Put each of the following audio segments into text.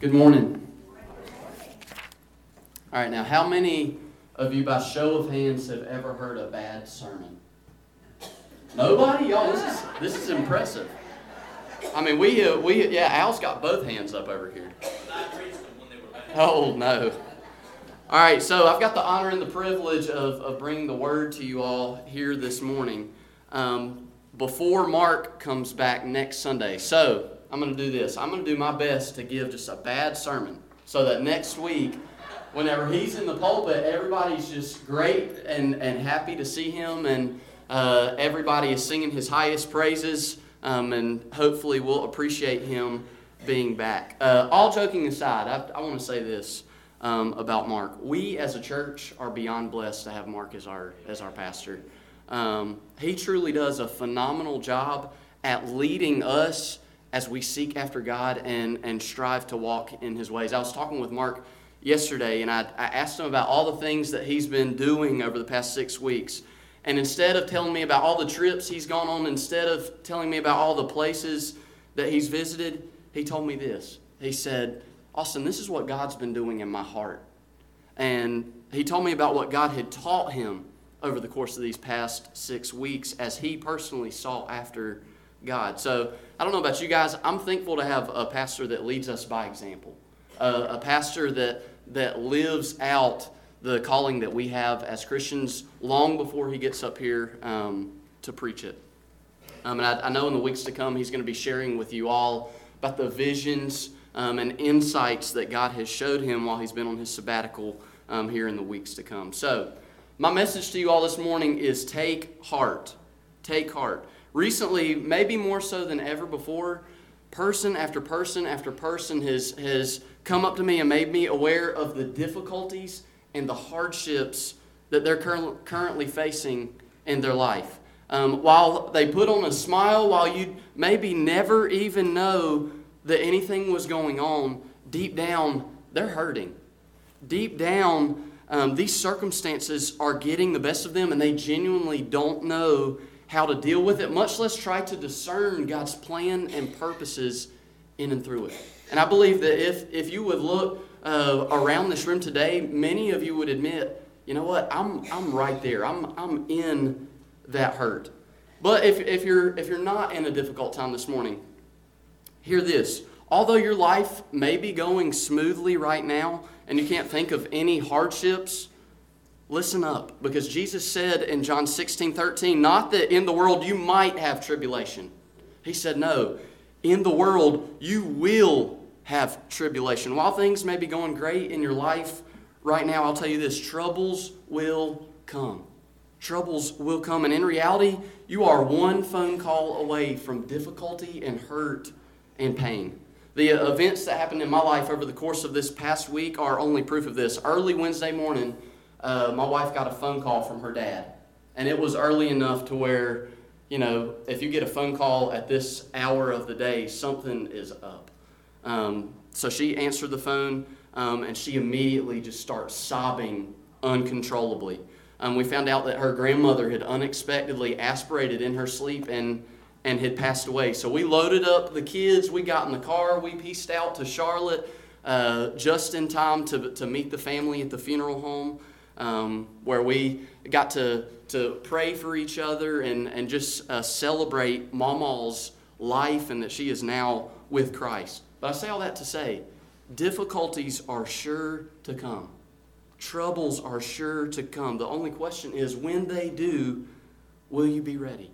Good morning. All right, now, how many of you, by show of hands, have ever heard a bad sermon? Nobody? Y'all, this is, this is impressive. I mean, we, uh, we, yeah, Al's got both hands up over here. Oh, no. All right, so I've got the honor and the privilege of, of bringing the word to you all here this morning um, before Mark comes back next Sunday. So I'm going to do this. I'm going to do my best to give just a bad sermon so that next week, whenever he's in the pulpit, everybody's just great and, and happy to see him, and uh, everybody is singing his highest praises, um, and hopefully we'll appreciate him being back. Uh, all joking aside, I, I want to say this um, about Mark. We as a church are beyond blessed to have Mark as our as our pastor. Um, he truly does a phenomenal job at leading us as we seek after God and and strive to walk in His ways. I was talking with Mark yesterday, and I, I asked him about all the things that he's been doing over the past six weeks. And instead of telling me about all the trips he's gone on, instead of telling me about all the places that he's visited, he told me this. He said, Austin, this is what God's been doing in my heart. And he told me about what God had taught him over the course of these past six weeks as he personally sought after God. So I don't know about you guys. I'm thankful to have a pastor that leads us by example, uh, a pastor that that lives out the calling that we have as Christians long before he gets up here um, to preach it. Um, and I, I know in the weeks to come he's going to be sharing with you all about the visions um, and insights that God has showed him while he's been on his sabbatical um, here in the weeks to come. So, my message to you all this morning is take heart. Take heart. Recently, maybe more so than ever before, person after person after person has, has come up to me and made me aware of the difficulties and the hardships that they're cur- currently facing in their life. Um, while they put on a smile, while you maybe never even know that anything was going on, deep down, they're hurting. Deep down, um, these circumstances are getting the best of them, and they genuinely don't know how to deal with it, much less try to discern God's plan and purposes in and through it. And I believe that if, if you would look uh, around this room today, many of you would admit, you know what, I'm, I'm right there. I'm, I'm in that hurt. But if, if, you're, if you're not in a difficult time this morning, Hear this. Although your life may be going smoothly right now and you can't think of any hardships, listen up. Because Jesus said in John 16 13, not that in the world you might have tribulation. He said, no, in the world you will have tribulation. While things may be going great in your life right now, I'll tell you this troubles will come. Troubles will come. And in reality, you are one phone call away from difficulty and hurt and pain. The events that happened in my life over the course of this past week are only proof of this. Early Wednesday morning, uh, my wife got a phone call from her dad. And it was early enough to where, you know, if you get a phone call at this hour of the day, something is up. Um, so she answered the phone um, and she immediately just starts sobbing uncontrollably. Um, we found out that her grandmother had unexpectedly aspirated in her sleep and and had passed away. So we loaded up the kids, we got in the car, we pieced out to Charlotte uh, just in time to, to meet the family at the funeral home, um, where we got to, to pray for each other and, and just uh, celebrate Mama's life and that she is now with Christ. But I say all that to say, difficulties are sure to come. Troubles are sure to come. The only question is when they do, will you be ready?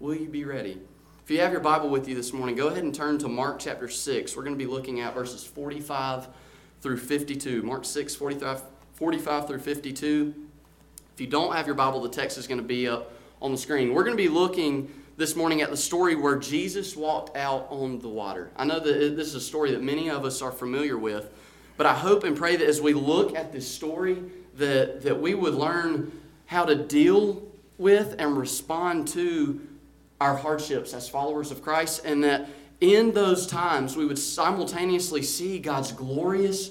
Will you be ready? If you have your Bible with you this morning, go ahead and turn to Mark chapter 6. We're going to be looking at verses 45 through 52. Mark 6, 45, 45 through 52. If you don't have your Bible, the text is going to be up on the screen. We're going to be looking this morning at the story where Jesus walked out on the water. I know that this is a story that many of us are familiar with, but I hope and pray that as we look at this story, that, that we would learn how to deal with and respond to our hardships as followers of Christ, and that in those times we would simultaneously see God's glorious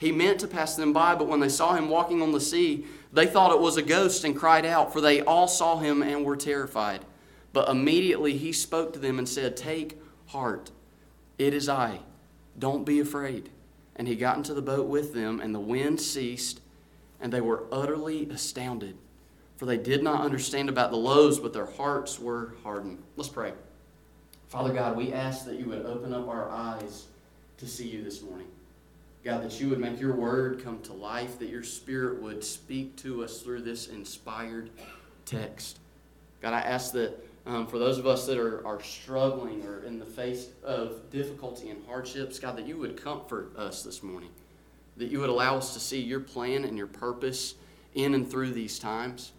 He meant to pass them by, but when they saw him walking on the sea, they thought it was a ghost and cried out, for they all saw him and were terrified. But immediately he spoke to them and said, Take heart, it is I don't be afraid. And he got into the boat with them, and the wind ceased, and they were utterly astounded, for they did not understand about the loaves, but their hearts were hardened. Let's pray. Father God, we ask that you would open up our eyes to see you this morning. God, that you would make your word come to life, that your spirit would speak to us through this inspired text. God, I ask that um, for those of us that are, are struggling or in the face of difficulty and hardships, God, that you would comfort us this morning. That you would allow us to see your plan and your purpose in and through these times.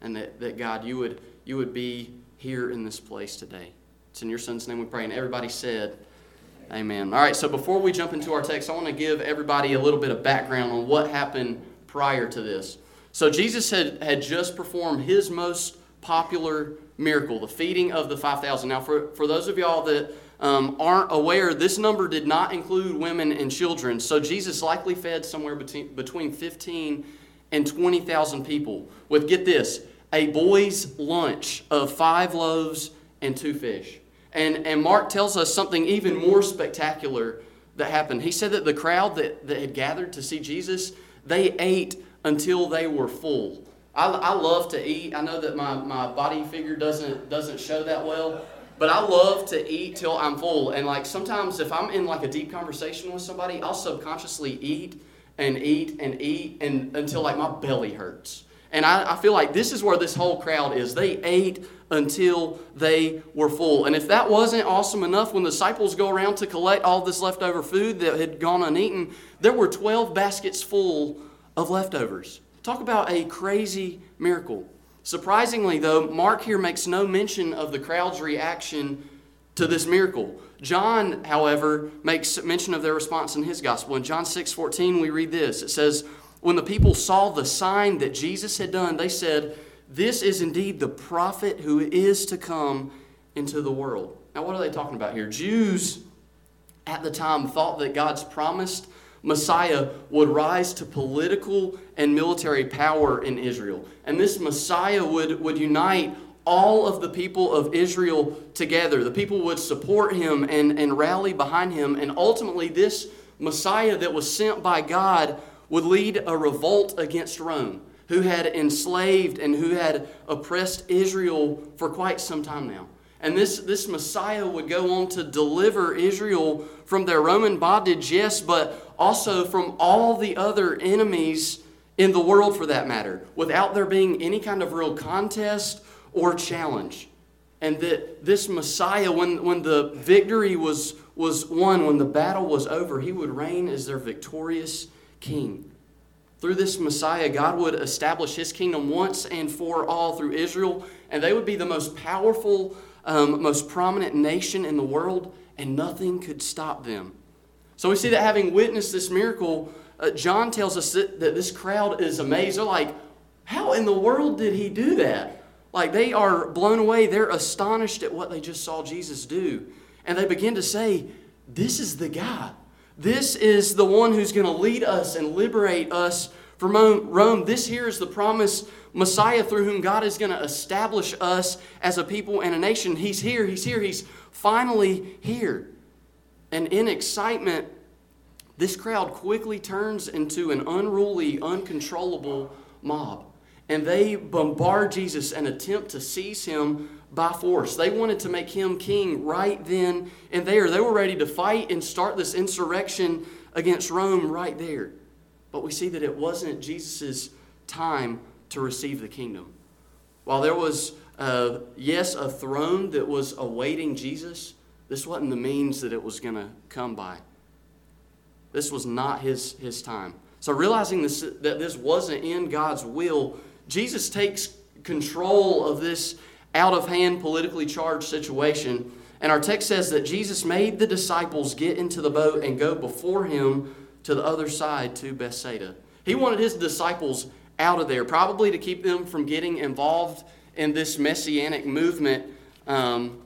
And that, that God, you would, you would be here in this place today. It's in your son's name we pray. And everybody said, Amen. All right, so before we jump into our text, I want to give everybody a little bit of background on what happened prior to this. So Jesus had, had just performed his most popular miracle, the feeding of the 5,000. Now, for, for those of y'all that um, aren't aware, this number did not include women and children. So Jesus likely fed somewhere between, between 15 and 20,000 people with, get this, a boy's lunch of five loaves and two fish. And, and Mark tells us something even more spectacular that happened. He said that the crowd that, that had gathered to see Jesus, they ate until they were full. I, I love to eat. I know that my, my body figure doesn't doesn't show that well, but I love to eat till I'm full. And like sometimes if I'm in like a deep conversation with somebody, I'll subconsciously eat and eat and eat and until like my belly hurts. And I, I feel like this is where this whole crowd is. They ate until they were full. And if that wasn't awesome enough, when the disciples go around to collect all this leftover food that had gone uneaten, there were 12 baskets full of leftovers. Talk about a crazy miracle. Surprisingly, though, Mark here makes no mention of the crowd's reaction to this miracle. John, however, makes mention of their response in his gospel. In John 6 14, we read this. It says, When the people saw the sign that Jesus had done, they said, This is indeed the prophet who is to come into the world. Now, what are they talking about here? Jews at the time thought that God's promised Messiah would rise to political and military power in Israel. And this Messiah would, would unite all of the people of Israel together. The people would support him and, and rally behind him. And ultimately, this Messiah that was sent by God would lead a revolt against Rome, who had enslaved and who had oppressed Israel for quite some time now. And this, this Messiah would go on to deliver Israel from their Roman bondage, yes, but also from all the other enemies in the world for that matter, without there being any kind of real contest or challenge. And that this Messiah, when, when the victory was, was won, when the battle was over, he would reign as their victorious king. Through this Messiah, God would establish his kingdom once and for all through Israel, and they would be the most powerful um, most prominent nation in the world, and nothing could stop them. So we see that having witnessed this miracle, uh, John tells us that, that this crowd is amazed. They're like, how in the world did he do that? Like they are blown away. They're astonished at what they just saw Jesus do. And they begin to say, This is the guy. This is the one who's going to lead us and liberate us from Rome. This here is the promise Messiah through whom God is going to establish us as a people and a nation. He's here, He's here, He's finally here. And in excitement, this crowd quickly turns into an unruly, uncontrollable mob. And they bombard Jesus and attempt to seize him by force. They wanted to make him king right then and there. They were ready to fight and start this insurrection against Rome right there. But we see that it wasn't Jesus' time to receive the kingdom. While there was, uh, yes, a throne that was awaiting Jesus, this wasn't the means that it was going to come by. This was not his, his time. So, realizing this, that this wasn't in God's will, Jesus takes control of this out of hand, politically charged situation. And our text says that Jesus made the disciples get into the boat and go before him to the other side to Bethsaida. He wanted his disciples out of there, probably to keep them from getting involved in this messianic movement, um,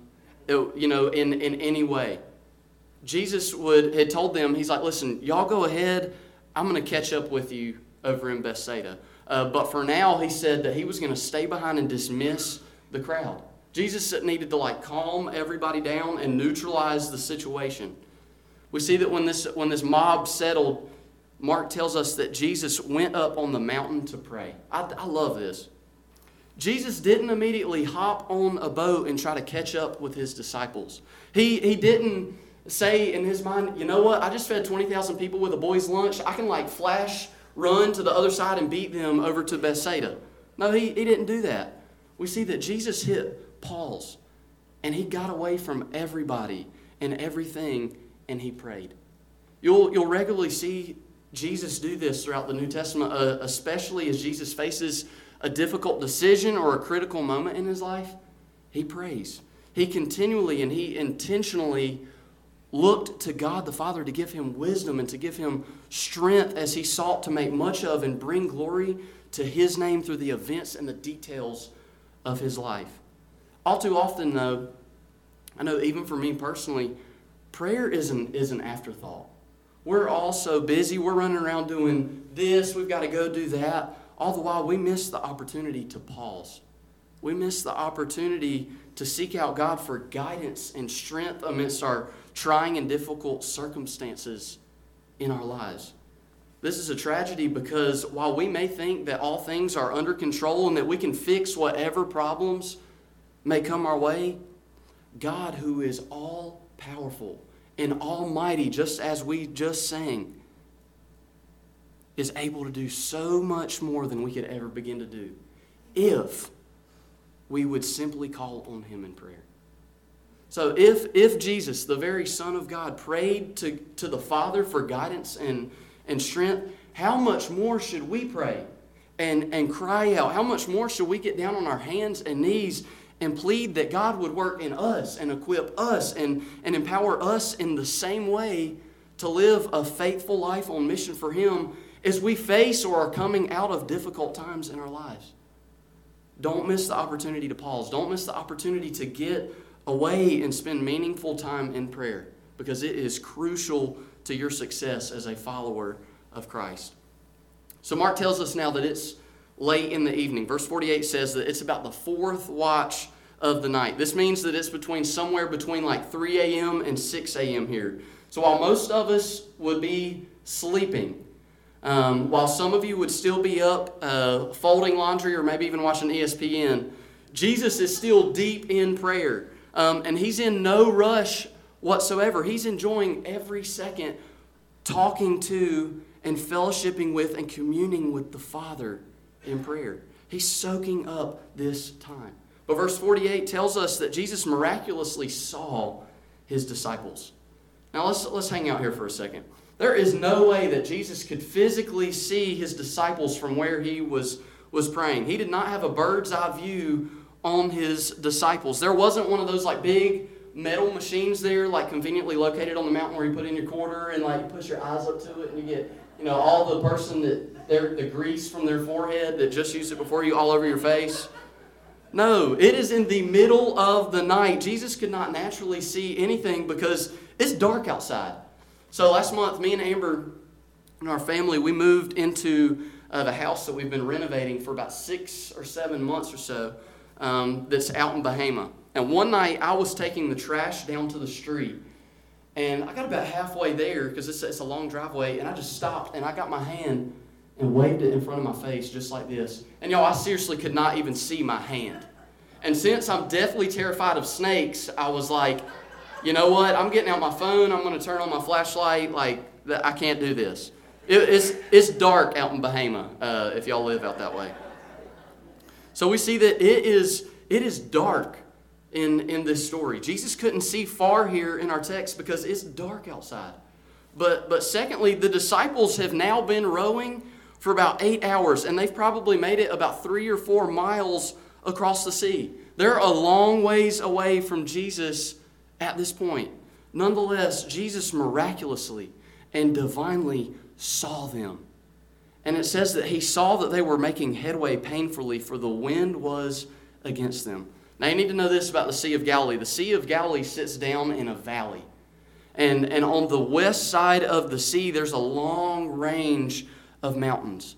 you know, in, in any way. Jesus would had told them, he's like, listen, y'all go ahead. I'm going to catch up with you over in Bethsaida. Uh, but for now, he said that he was going to stay behind and dismiss the crowd. Jesus needed to like calm everybody down and neutralize the situation. We see that when this when this mob settled, Mark tells us that Jesus went up on the mountain to pray. I, I love this. Jesus didn't immediately hop on a boat and try to catch up with his disciples. He, he didn't say in his mind, you know what, I just fed 20,000 people with a boy's lunch. I can like flash run to the other side and beat them over to Bethsaida. No, he, he didn't do that. We see that Jesus hit pause, and he got away from everybody and everything and he prayed. You'll, you'll regularly see Jesus do this throughout the New Testament, uh, especially as Jesus faces a difficult decision or a critical moment in his life. He prays. He continually and he intentionally looked to God the Father to give him wisdom and to give him strength as he sought to make much of and bring glory to his name through the events and the details of his life. All too often, though, I know even for me personally, prayer is an, is an afterthought. We're all so busy, we're running around doing this, we've got to go do that. All the while, we miss the opportunity to pause. We miss the opportunity to seek out God for guidance and strength amidst our trying and difficult circumstances in our lives. This is a tragedy because while we may think that all things are under control and that we can fix whatever problems may come our way, God, who is all powerful and almighty, just as we just sang, is able to do so much more than we could ever begin to do if we would simply call on Him in prayer. So if, if Jesus, the very Son of God, prayed to, to the Father for guidance and, and strength, how much more should we pray and, and cry out? How much more should we get down on our hands and knees and plead that God would work in us and equip us and, and empower us in the same way to live a faithful life on mission for Him as we face or are coming out of difficult times in our lives? Don't miss the opportunity to pause. Don't miss the opportunity to get away and spend meaningful time in prayer because it is crucial to your success as a follower of Christ. So, Mark tells us now that it's late in the evening. Verse 48 says that it's about the fourth watch of the night. This means that it's between somewhere between like 3 a.m. and 6 a.m. here. So, while most of us would be sleeping, um, while some of you would still be up uh, folding laundry or maybe even watching ESPN, Jesus is still deep in prayer. Um, and he's in no rush whatsoever. He's enjoying every second talking to and fellowshipping with and communing with the Father in prayer. He's soaking up this time. But verse 48 tells us that Jesus miraculously saw his disciples. Now let's, let's hang out here for a second. There is no way that Jesus could physically see his disciples from where he was, was praying. He did not have a bird's eye view on his disciples. There wasn't one of those like big metal machines there, like conveniently located on the mountain where you put in your quarter and like you push your eyes up to it and you get, you know, all the person that their the grease from their forehead that just used it before you all over your face. No, it is in the middle of the night. Jesus could not naturally see anything because it's dark outside. So last month, me and Amber and our family, we moved into uh, the house that we've been renovating for about six or seven months or so um, that's out in Bahama. And one night I was taking the trash down to the street. And I got about halfway there because it's, it's a long driveway. And I just stopped and I got my hand and waved it in front of my face just like this. And y'all, I seriously could not even see my hand. And since I'm deathly terrified of snakes, I was like, you know what? I'm getting out my phone. I'm going to turn on my flashlight. Like, I can't do this. It, it's, it's dark out in Bahama uh, if y'all live out that way. So we see that it is, it is dark in, in this story. Jesus couldn't see far here in our text because it's dark outside. But, but secondly, the disciples have now been rowing for about eight hours, and they've probably made it about three or four miles across the sea. They're a long ways away from Jesus at this point. Nonetheless, Jesus miraculously and divinely saw them. And it says that he saw that they were making headway painfully, for the wind was against them. Now, you need to know this about the Sea of Galilee. The Sea of Galilee sits down in a valley. And, and on the west side of the sea, there's a long range of mountains.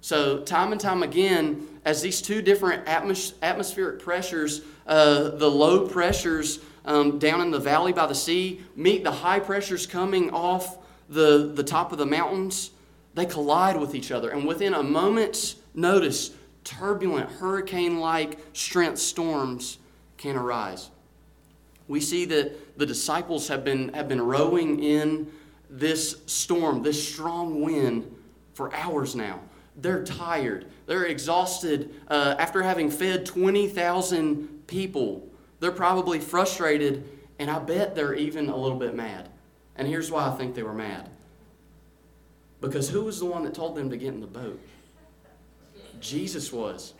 So, time and time again, as these two different atmos- atmospheric pressures, uh, the low pressures um, down in the valley by the sea meet the high pressures coming off the, the top of the mountains, they collide with each other. And within a moment's notice, turbulent, hurricane like strength storms can arise. We see that the disciples have been, have been rowing in this storm, this strong wind, for hours now. They're tired. They're exhausted uh, after having fed 20,000 people. They're probably frustrated, and I bet they're even a little bit mad. And here's why I think they were mad. Because who was the one that told them to get in the boat? Jesus was.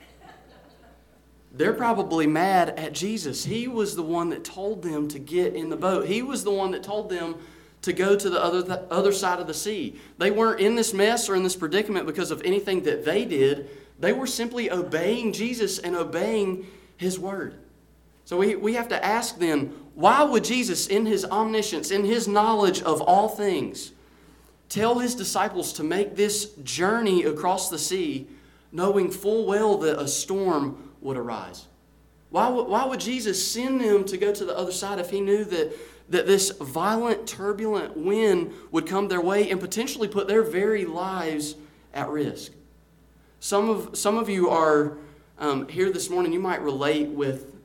They're probably mad at Jesus. He was the one that told them to get in the boat. He was the one that told them to go to the other, the other side of the sea. They weren't in this mess or in this predicament because of anything that they did. They were simply obeying Jesus and obeying his word. So we, we have to ask then why would Jesus, in his omniscience, in his knowledge of all things, tell his disciples to make this journey across the sea, knowing full well that a storm would arise? Why would, why would Jesus send them to go to the other side if he knew that, that this violent, turbulent wind would come their way and potentially put their very lives at risk? Some of, some of you are um, here this morning, you might relate with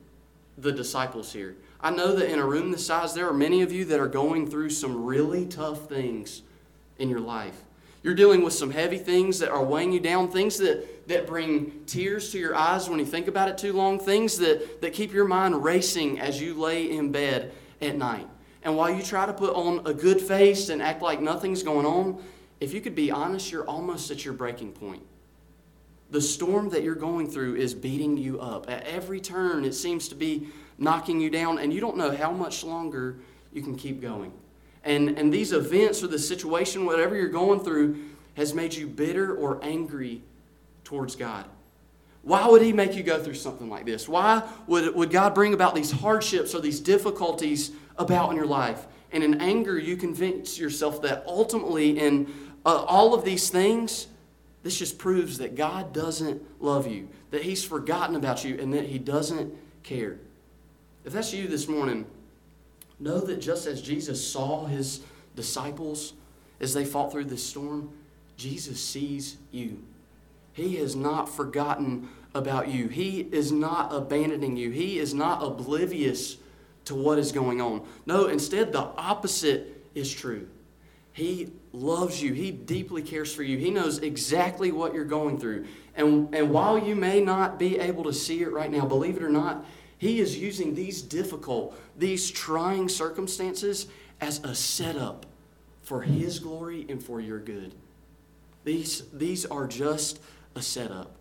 the disciples here. I know that in a room this size, there are many of you that are going through some really tough things in your life. You're dealing with some heavy things that are weighing you down, things that, that bring tears to your eyes when you think about it too long, things that, that keep your mind racing as you lay in bed at night. And while you try to put on a good face and act like nothing's going on, if you could be honest, you're almost at your breaking point. The storm that you're going through is beating you up. At every turn, it seems to be knocking you down, and you don't know how much longer you can keep going. And, and these events or the situation, whatever you're going through, has made you bitter or angry towards God. Why would He make you go through something like this? Why would, would God bring about these hardships or these difficulties about in your life? And in anger, you convince yourself that ultimately, in uh, all of these things, this just proves that God doesn't love you, that He's forgotten about you, and that He doesn't care. If that's you this morning, know that just as Jesus saw his disciples as they fought through this storm, Jesus sees you. He has not forgotten about you. He is not abandoning you. He is not oblivious to what is going on. No, instead, the opposite is true. He loves you. He deeply cares for you. He knows exactly what you're going through. And, and while you may not be able to see it right now, believe it or not, he is using these difficult, these trying circumstances as a setup for His glory and for your good. These, these are just a setup.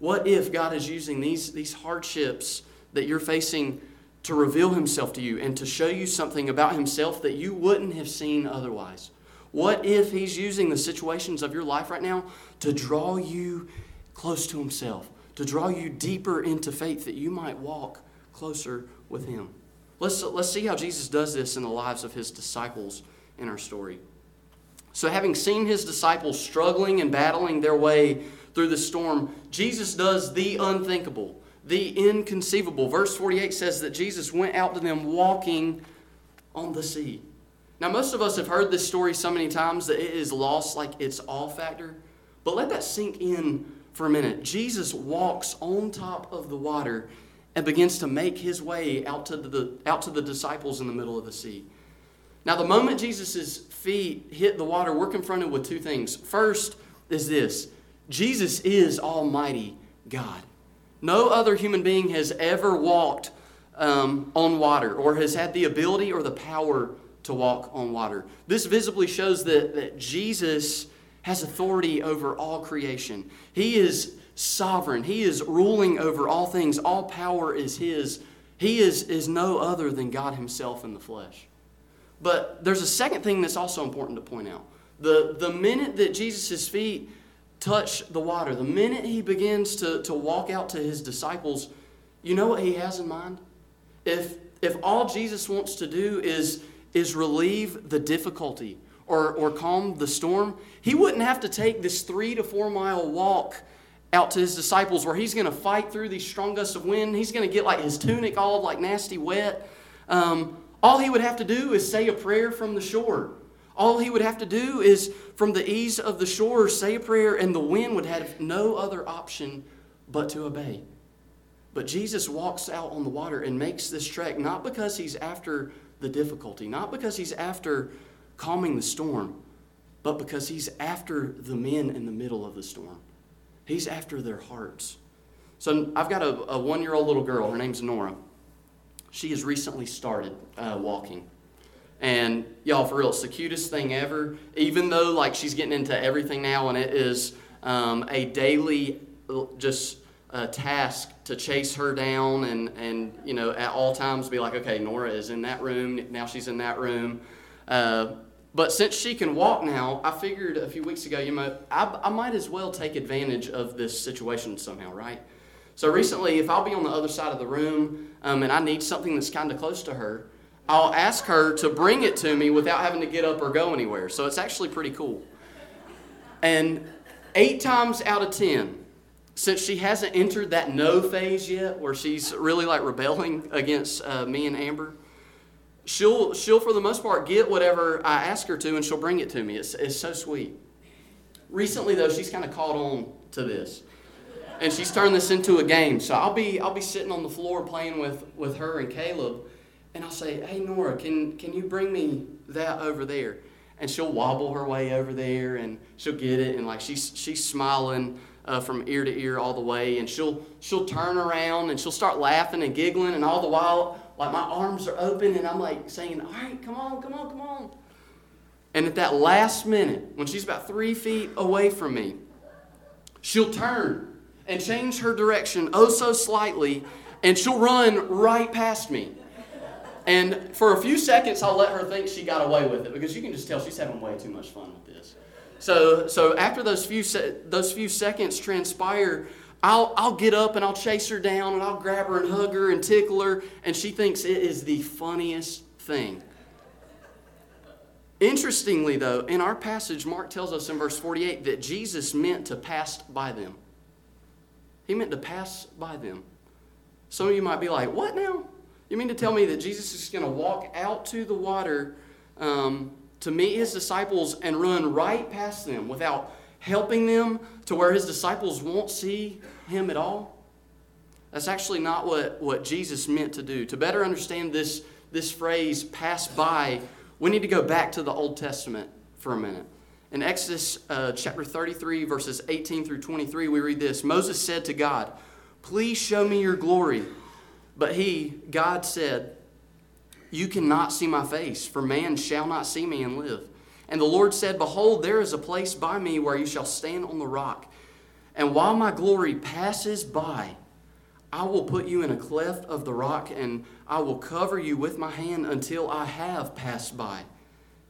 What if God is using these, these hardships that you're facing to reveal Himself to you and to show you something about Himself that you wouldn't have seen otherwise? What if He's using the situations of your life right now to draw you close to Himself? to draw you deeper into faith that you might walk closer with Him. Let's, let's see how Jesus does this in the lives of His disciples in our story. So, having seen His disciples struggling and battling their way through the storm, Jesus does the unthinkable, the inconceivable. Verse 48 says that Jesus went out to them walking on the sea. Now, most of us have heard this story so many times that it is lost like its all factor, but let that sink in for a minute. Jesus walks on top of the water and begins to make his way out to the, out to the disciples in the middle of the sea. Now, the moment Jesus' feet hit the water, we're confronted with two things. First is this Jesus is Almighty God. No other human being has ever walked um, on water or has had the ability or the power to walk on water. This visibly shows that, that Jesus has authority over all creation. He is sovereign, He is ruling over all things. All power is His. He is, is no other than God Himself in the flesh. But there's a second thing that's also important to point out. The, the minute that Jesus' feet touch the water, the minute he begins to, to walk out to his disciples, you know what he has in mind? If, if all Jesus wants to do is, is relieve the difficulty or, or calm the storm, he wouldn't have to take this three to four mile walk out to his disciples where he's going to fight through these strong gusts of wind. He's going to get like his tunic all like nasty wet. Um, all he would have to do is say a prayer from the shore. All he would have to do is, from the ease of the shore, say a prayer, and the wind would have no other option but to obey. But Jesus walks out on the water and makes this trek not because he's after the difficulty, not because he's after calming the storm, but because he's after the men in the middle of the storm. He's after their hearts. So I've got a, a one year old little girl. Her name's Nora. She has recently started uh, walking. And y'all, for real, it's the cutest thing ever. Even though like she's getting into everything now, and it is um, a daily just uh, task to chase her down, and and you know at all times be like, okay, Nora is in that room now. She's in that room. Uh, but since she can walk now, I figured a few weeks ago, you know, I, I might as well take advantage of this situation somehow, right? So recently, if I'll be on the other side of the room um, and I need something that's kind of close to her, I'll ask her to bring it to me without having to get up or go anywhere. So it's actually pretty cool. And eight times out of ten, since she hasn't entered that no phase yet, where she's really like rebelling against uh, me and Amber, she'll she'll for the most part get whatever I ask her to, and she'll bring it to me. It's it's so sweet. Recently though, she's kind of caught on to this, and she's turned this into a game. So I'll be I'll be sitting on the floor playing with with her and Caleb, and I'll say, "Hey Nora, can can you bring me that over there?" And she'll wobble her way over there, and she'll get it, and like she's she's smiling. Uh, from ear to ear all the way, and she'll she'll turn around and she'll start laughing and giggling, and all the while like my arms are open and I'm like saying, All right, come on, come on, come on. And at that last minute, when she's about three feet away from me, she'll turn and change her direction oh so slightly, and she'll run right past me. And for a few seconds, I'll let her think she got away with it because you can just tell she's having way too much fun with this. So, so after those few, se- those few seconds transpire, I'll, I'll get up and I'll chase her down and I'll grab her and hug her and tickle her, and she thinks it is the funniest thing. Interestingly, though, in our passage, Mark tells us in verse 48 that Jesus meant to pass by them. He meant to pass by them. Some of you might be like, What now? You mean to tell me that Jesus is going to walk out to the water um, to meet his disciples and run right past them without helping them to where his disciples won't see him at all? That's actually not what, what Jesus meant to do. To better understand this, this phrase, pass by, we need to go back to the Old Testament for a minute. In Exodus uh, chapter 33, verses 18 through 23, we read this Moses said to God, Please show me your glory. But he, God said, You cannot see my face, for man shall not see me and live. And the Lord said, Behold, there is a place by me where you shall stand on the rock. And while my glory passes by, I will put you in a cleft of the rock, and I will cover you with my hand until I have passed by.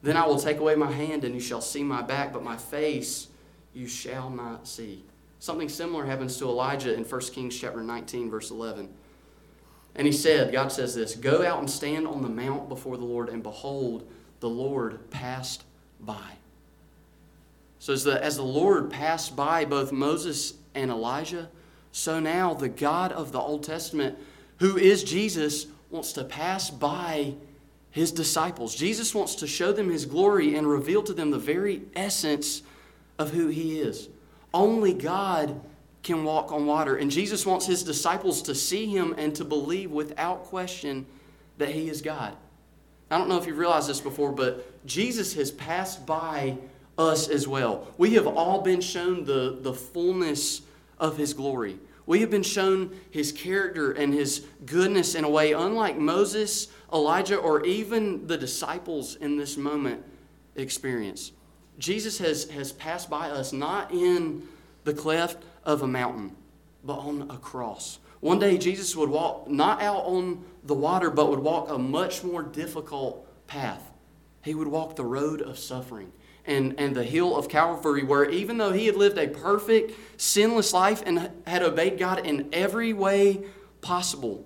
Then I will take away my hand, and you shall see my back, but my face you shall not see. Something similar happens to Elijah in 1 Kings chapter 19, verse 11. And he said, God says this Go out and stand on the mount before the Lord, and behold, the Lord passed by. So as the, as the Lord passed by both Moses and Elijah, so now the God of the Old Testament, who is Jesus, wants to pass by his disciples. Jesus wants to show them his glory and reveal to them the very essence of who he is. Only God can walk on water. And Jesus wants his disciples to see him and to believe without question that he is God. I don't know if you've realized this before, but Jesus has passed by us as well. We have all been shown the, the fullness of his glory. We have been shown his character and his goodness in a way unlike Moses, Elijah, or even the disciples in this moment experience. Jesus has, has passed by us not in the cleft of a mountain, but on a cross. One day, Jesus would walk not out on the water, but would walk a much more difficult path. He would walk the road of suffering and, and the hill of Calvary, where even though he had lived a perfect, sinless life and had obeyed God in every way possible,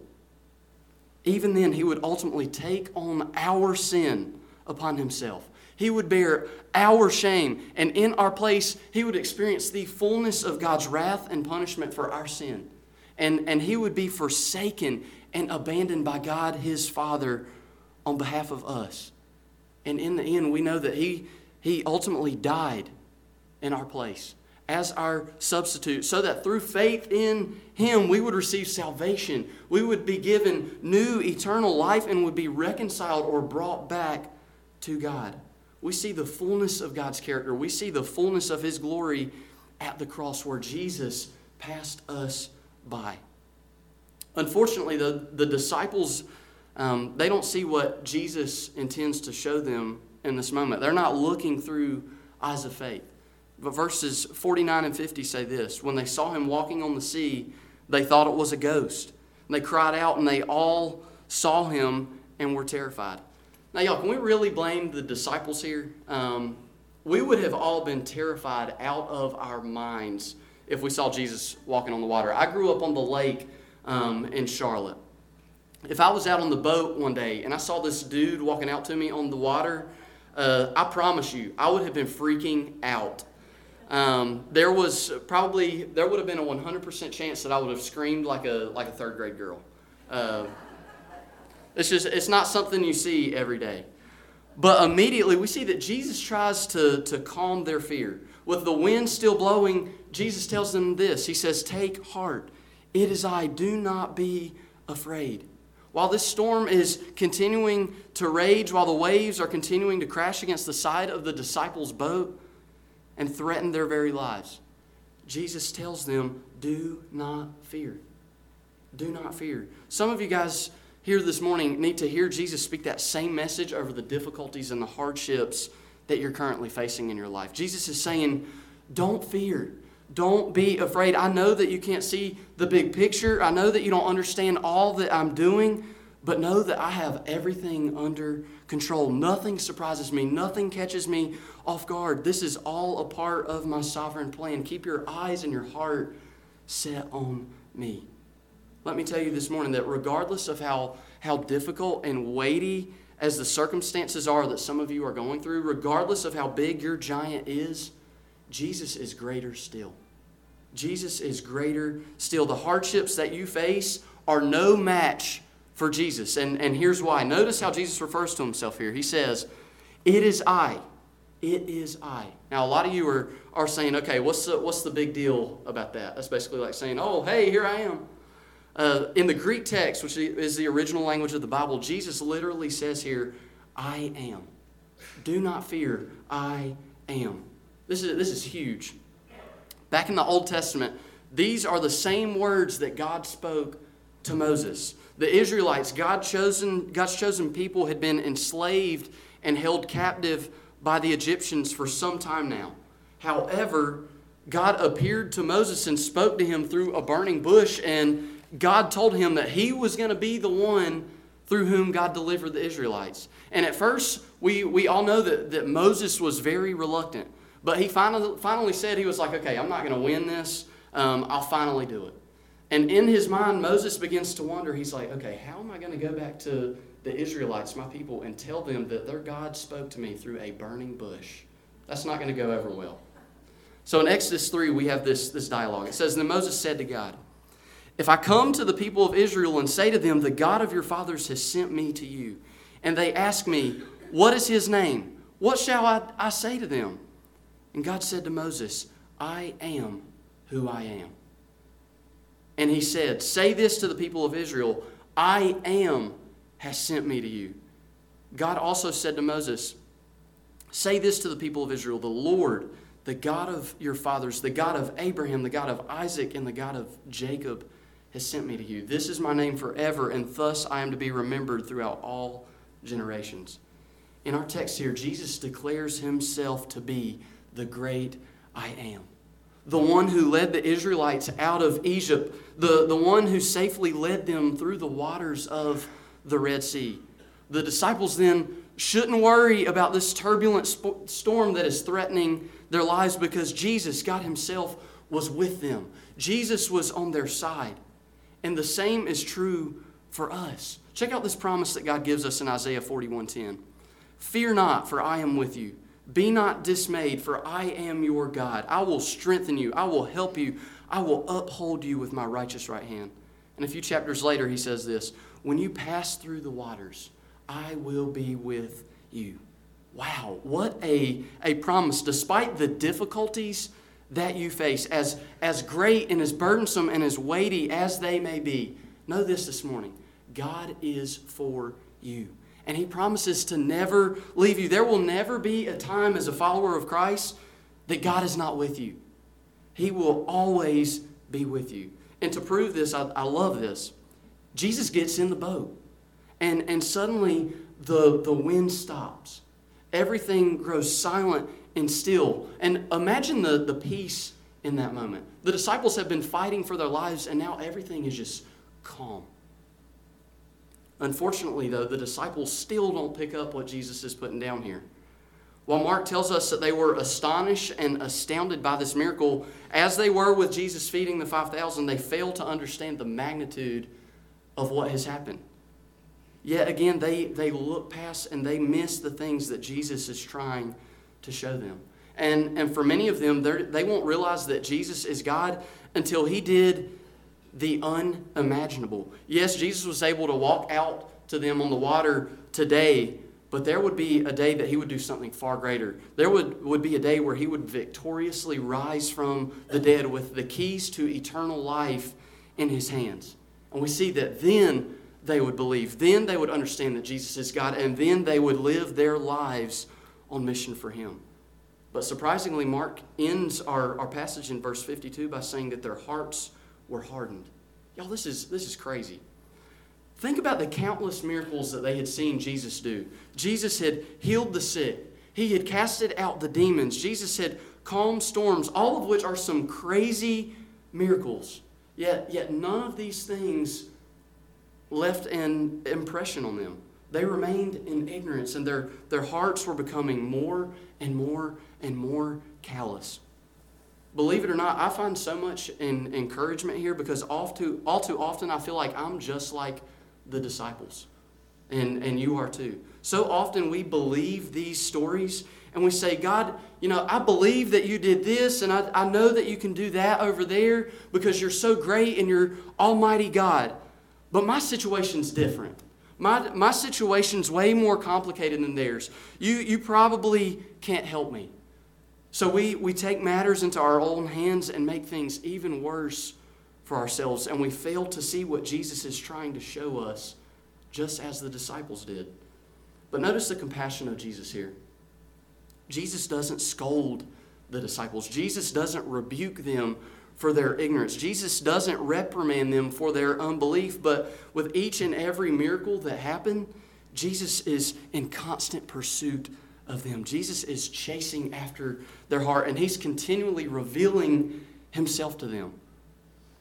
even then he would ultimately take on our sin upon himself. He would bear our shame, and in our place, he would experience the fullness of God's wrath and punishment for our sin. And, and he would be forsaken and abandoned by God, his Father, on behalf of us. And in the end, we know that he, he ultimately died in our place as our substitute, so that through faith in Him we would receive salvation. We would be given new eternal life and would be reconciled or brought back to God. We see the fullness of God's character, we see the fullness of His glory at the cross where Jesus passed us by. Unfortunately, the, the disciples, um, they don't see what Jesus intends to show them in this moment. They're not looking through eyes of faith. But verses 49 and 50 say this When they saw him walking on the sea, they thought it was a ghost. And they cried out, and they all saw him and were terrified. Now, y'all, can we really blame the disciples here? Um, we would have all been terrified out of our minds if we saw Jesus walking on the water. I grew up on the lake um, in Charlotte. If I was out on the boat one day and I saw this dude walking out to me on the water, uh, I promise you, I would have been freaking out. Um, there was probably there would have been a 100% chance that I would have screamed like a like a third grade girl. Uh, it's just it's not something you see every day. But immediately we see that Jesus tries to, to calm their fear. With the wind still blowing, Jesus tells them this. He says, Take heart. It is I. Do not be afraid. While this storm is continuing to rage, while the waves are continuing to crash against the side of the disciples' boat and threaten their very lives, Jesus tells them, Do not fear. Do not fear. Some of you guys here this morning need to hear Jesus speak that same message over the difficulties and the hardships that you're currently facing in your life. Jesus is saying, Don't fear. Don't be afraid. I know that you can't see the big picture. I know that you don't understand all that I'm doing, but know that I have everything under control. Nothing surprises me, nothing catches me off guard. This is all a part of my sovereign plan. Keep your eyes and your heart set on me. Let me tell you this morning that regardless of how, how difficult and weighty as the circumstances are that some of you are going through, regardless of how big your giant is, Jesus is greater still. Jesus is greater still. The hardships that you face are no match for Jesus. And, and here's why. Notice how Jesus refers to himself here. He says, It is I. It is I. Now, a lot of you are, are saying, okay, what's the, what's the big deal about that? That's basically like saying, oh, hey, here I am. Uh, in the Greek text, which is the original language of the Bible, Jesus literally says here, I am. Do not fear, I am. This is, this is huge. Back in the Old Testament, these are the same words that God spoke to Moses. The Israelites, God chosen, God's chosen people, had been enslaved and held captive by the Egyptians for some time now. However, God appeared to Moses and spoke to him through a burning bush, and God told him that he was going to be the one through whom God delivered the Israelites. And at first, we, we all know that, that Moses was very reluctant. But he finally, finally said, he was like, okay, I'm not going to win this. Um, I'll finally do it. And in his mind, Moses begins to wonder. He's like, okay, how am I going to go back to the Israelites, my people, and tell them that their God spoke to me through a burning bush? That's not going to go over well. So in Exodus 3, we have this, this dialogue. It says, Then Moses said to God, If I come to the people of Israel and say to them, The God of your fathers has sent me to you, and they ask me, What is his name? What shall I, I say to them? And God said to Moses, I am who I am. And he said, Say this to the people of Israel I am has sent me to you. God also said to Moses, Say this to the people of Israel The Lord, the God of your fathers, the God of Abraham, the God of Isaac, and the God of Jacob, has sent me to you. This is my name forever, and thus I am to be remembered throughout all generations. In our text here, Jesus declares himself to be the great I am. the one who led the Israelites out of Egypt, the, the one who safely led them through the waters of the Red Sea. The disciples then shouldn't worry about this turbulent sp- storm that is threatening their lives because Jesus, God Himself, was with them. Jesus was on their side. And the same is true for us. Check out this promise that God gives us in Isaiah 41:10. Fear not, for I am with you. Be not dismayed, for I am your God. I will strengthen you. I will help you. I will uphold you with my righteous right hand. And a few chapters later, he says this When you pass through the waters, I will be with you. Wow, what a, a promise. Despite the difficulties that you face, as, as great and as burdensome and as weighty as they may be, know this this morning God is for you and He promises to never leave you. There will never be a time as a follower of Christ that God is not with you. He will always be with you. And to prove this, I, I love this. Jesus gets in the boat, and, and suddenly the, the wind stops. Everything grows silent and still. And imagine the, the peace in that moment. The disciples have been fighting for their lives, and now everything is just calm. Unfortunately, though, the disciples still don't pick up what Jesus is putting down here. While Mark tells us that they were astonished and astounded by this miracle, as they were with Jesus feeding the 5,000, they fail to understand the magnitude of what has happened. Yet again, they, they look past and they miss the things that Jesus is trying to show them. And, and for many of them, they won't realize that Jesus is God until He did the unimaginable. Yes, Jesus was able to walk out to them on the water today, but there would be a day that he would do something far greater. There would, would be a day where he would victoriously rise from the dead with the keys to eternal life in his hands. And we see that then they would believe. Then they would understand that Jesus is God, and then they would live their lives on mission for him. But surprisingly, Mark ends our, our passage in verse 52 by saying that their hearts were hardened. Y'all, this is, this is crazy. Think about the countless miracles that they had seen Jesus do. Jesus had healed the sick, he had casted out the demons, Jesus had calmed storms, all of which are some crazy miracles. Yet, yet none of these things left an impression on them. They remained in ignorance, and their, their hearts were becoming more and more and more callous believe it or not, I find so much in, encouragement here because all too, all too often I feel like I'm just like the disciples. And, and you are too. So often we believe these stories and we say, God, you know, I believe that you did this and I, I know that you can do that over there because you're so great and you're Almighty God. But my situation's different. My, my situation's way more complicated than theirs. You, you probably can't help me. So we, we take matters into our own hands and make things even worse for ourselves, and we fail to see what Jesus is trying to show us, just as the disciples did. But notice the compassion of Jesus here. Jesus doesn't scold the disciples, Jesus doesn't rebuke them for their ignorance. Jesus doesn't reprimand them for their unbelief, but with each and every miracle that happened, Jesus is in constant pursuit of them. Jesus is chasing after their heart, and He's continually revealing Himself to them.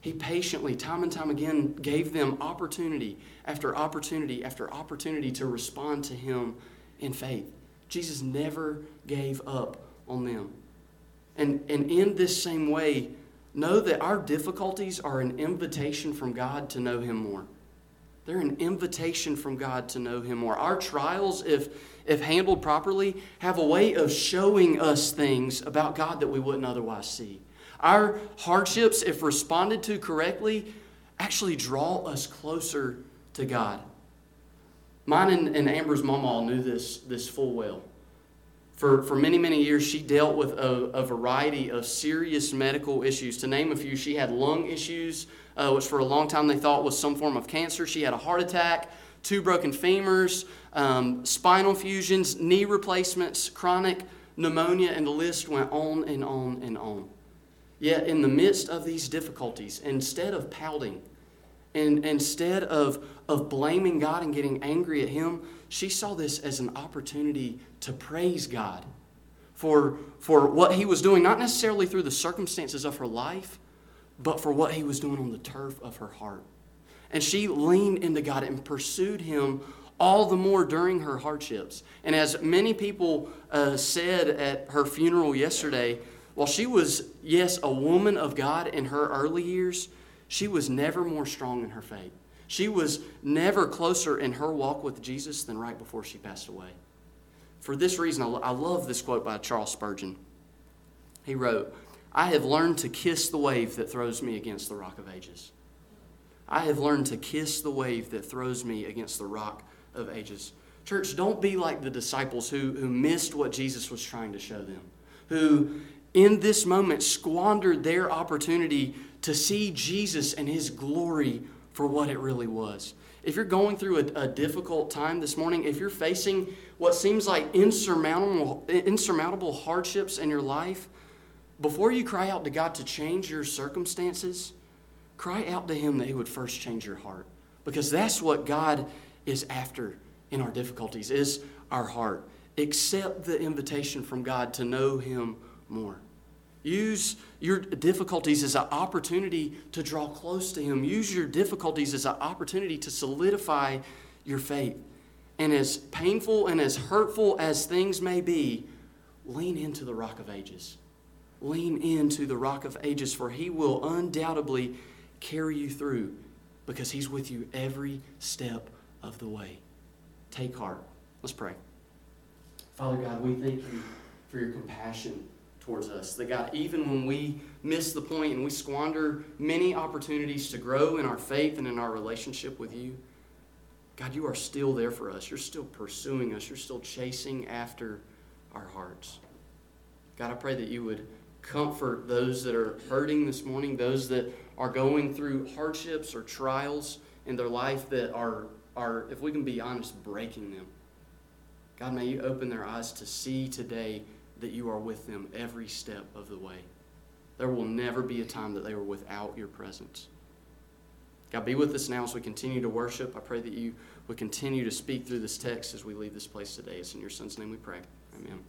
He patiently, time and time again, gave them opportunity after opportunity after opportunity to respond to Him in faith. Jesus never gave up on them. And, and in this same way, know that our difficulties are an invitation from God to know Him more. They're an invitation from God to know Him more. Our trials, if if handled properly, have a way of showing us things about God that we wouldn't otherwise see. Our hardships, if responded to correctly, actually draw us closer to God. Mine and, and Amber's mama knew this, this full well. For, for many, many years, she dealt with a, a variety of serious medical issues. To name a few, she had lung issues, uh, which for a long time they thought was some form of cancer. She had a heart attack two broken femurs, um, spinal fusions, knee replacements, chronic pneumonia, and the list went on and on and on. Yet, in the midst of these difficulties, instead of pouting, and instead of, of blaming God and getting angry at Him, she saw this as an opportunity to praise God for, for what he was doing, not necessarily through the circumstances of her life, but for what he was doing on the turf of her heart. And she leaned into God and pursued him all the more during her hardships. And as many people uh, said at her funeral yesterday, while she was, yes, a woman of God in her early years, she was never more strong in her faith. She was never closer in her walk with Jesus than right before she passed away. For this reason, I love this quote by Charles Spurgeon. He wrote, I have learned to kiss the wave that throws me against the rock of ages. I have learned to kiss the wave that throws me against the rock of ages. Church, don't be like the disciples who, who missed what Jesus was trying to show them, who in this moment squandered their opportunity to see Jesus and his glory for what it really was. If you're going through a, a difficult time this morning, if you're facing what seems like insurmountable, insurmountable hardships in your life, before you cry out to God to change your circumstances, cry out to Him that He would first change your heart. Because that's what God is after in our difficulties, is our heart. Accept the invitation from God to know Him more. Use your difficulties as an opportunity to draw close to Him. Use your difficulties as an opportunity to solidify your faith. And as painful and as hurtful as things may be, lean into the rock of ages. Lean into the rock of ages, for He will undoubtedly carry you through because He's with you every step of the way. Take heart. Let's pray. Father God, we thank you for your compassion towards us. That God, even when we miss the point and we squander many opportunities to grow in our faith and in our relationship with you, God, you are still there for us. You're still pursuing us. You're still chasing after our hearts. God, I pray that you would comfort those that are hurting this morning, those that are going through hardships or trials in their life that are, are, if we can be honest, breaking them. God, may you open their eyes to see today that you are with them every step of the way. There will never be a time that they were without your presence. God, be with us now as we continue to worship. I pray that you would continue to speak through this text as we leave this place today. It's in your Son's name we pray. Amen.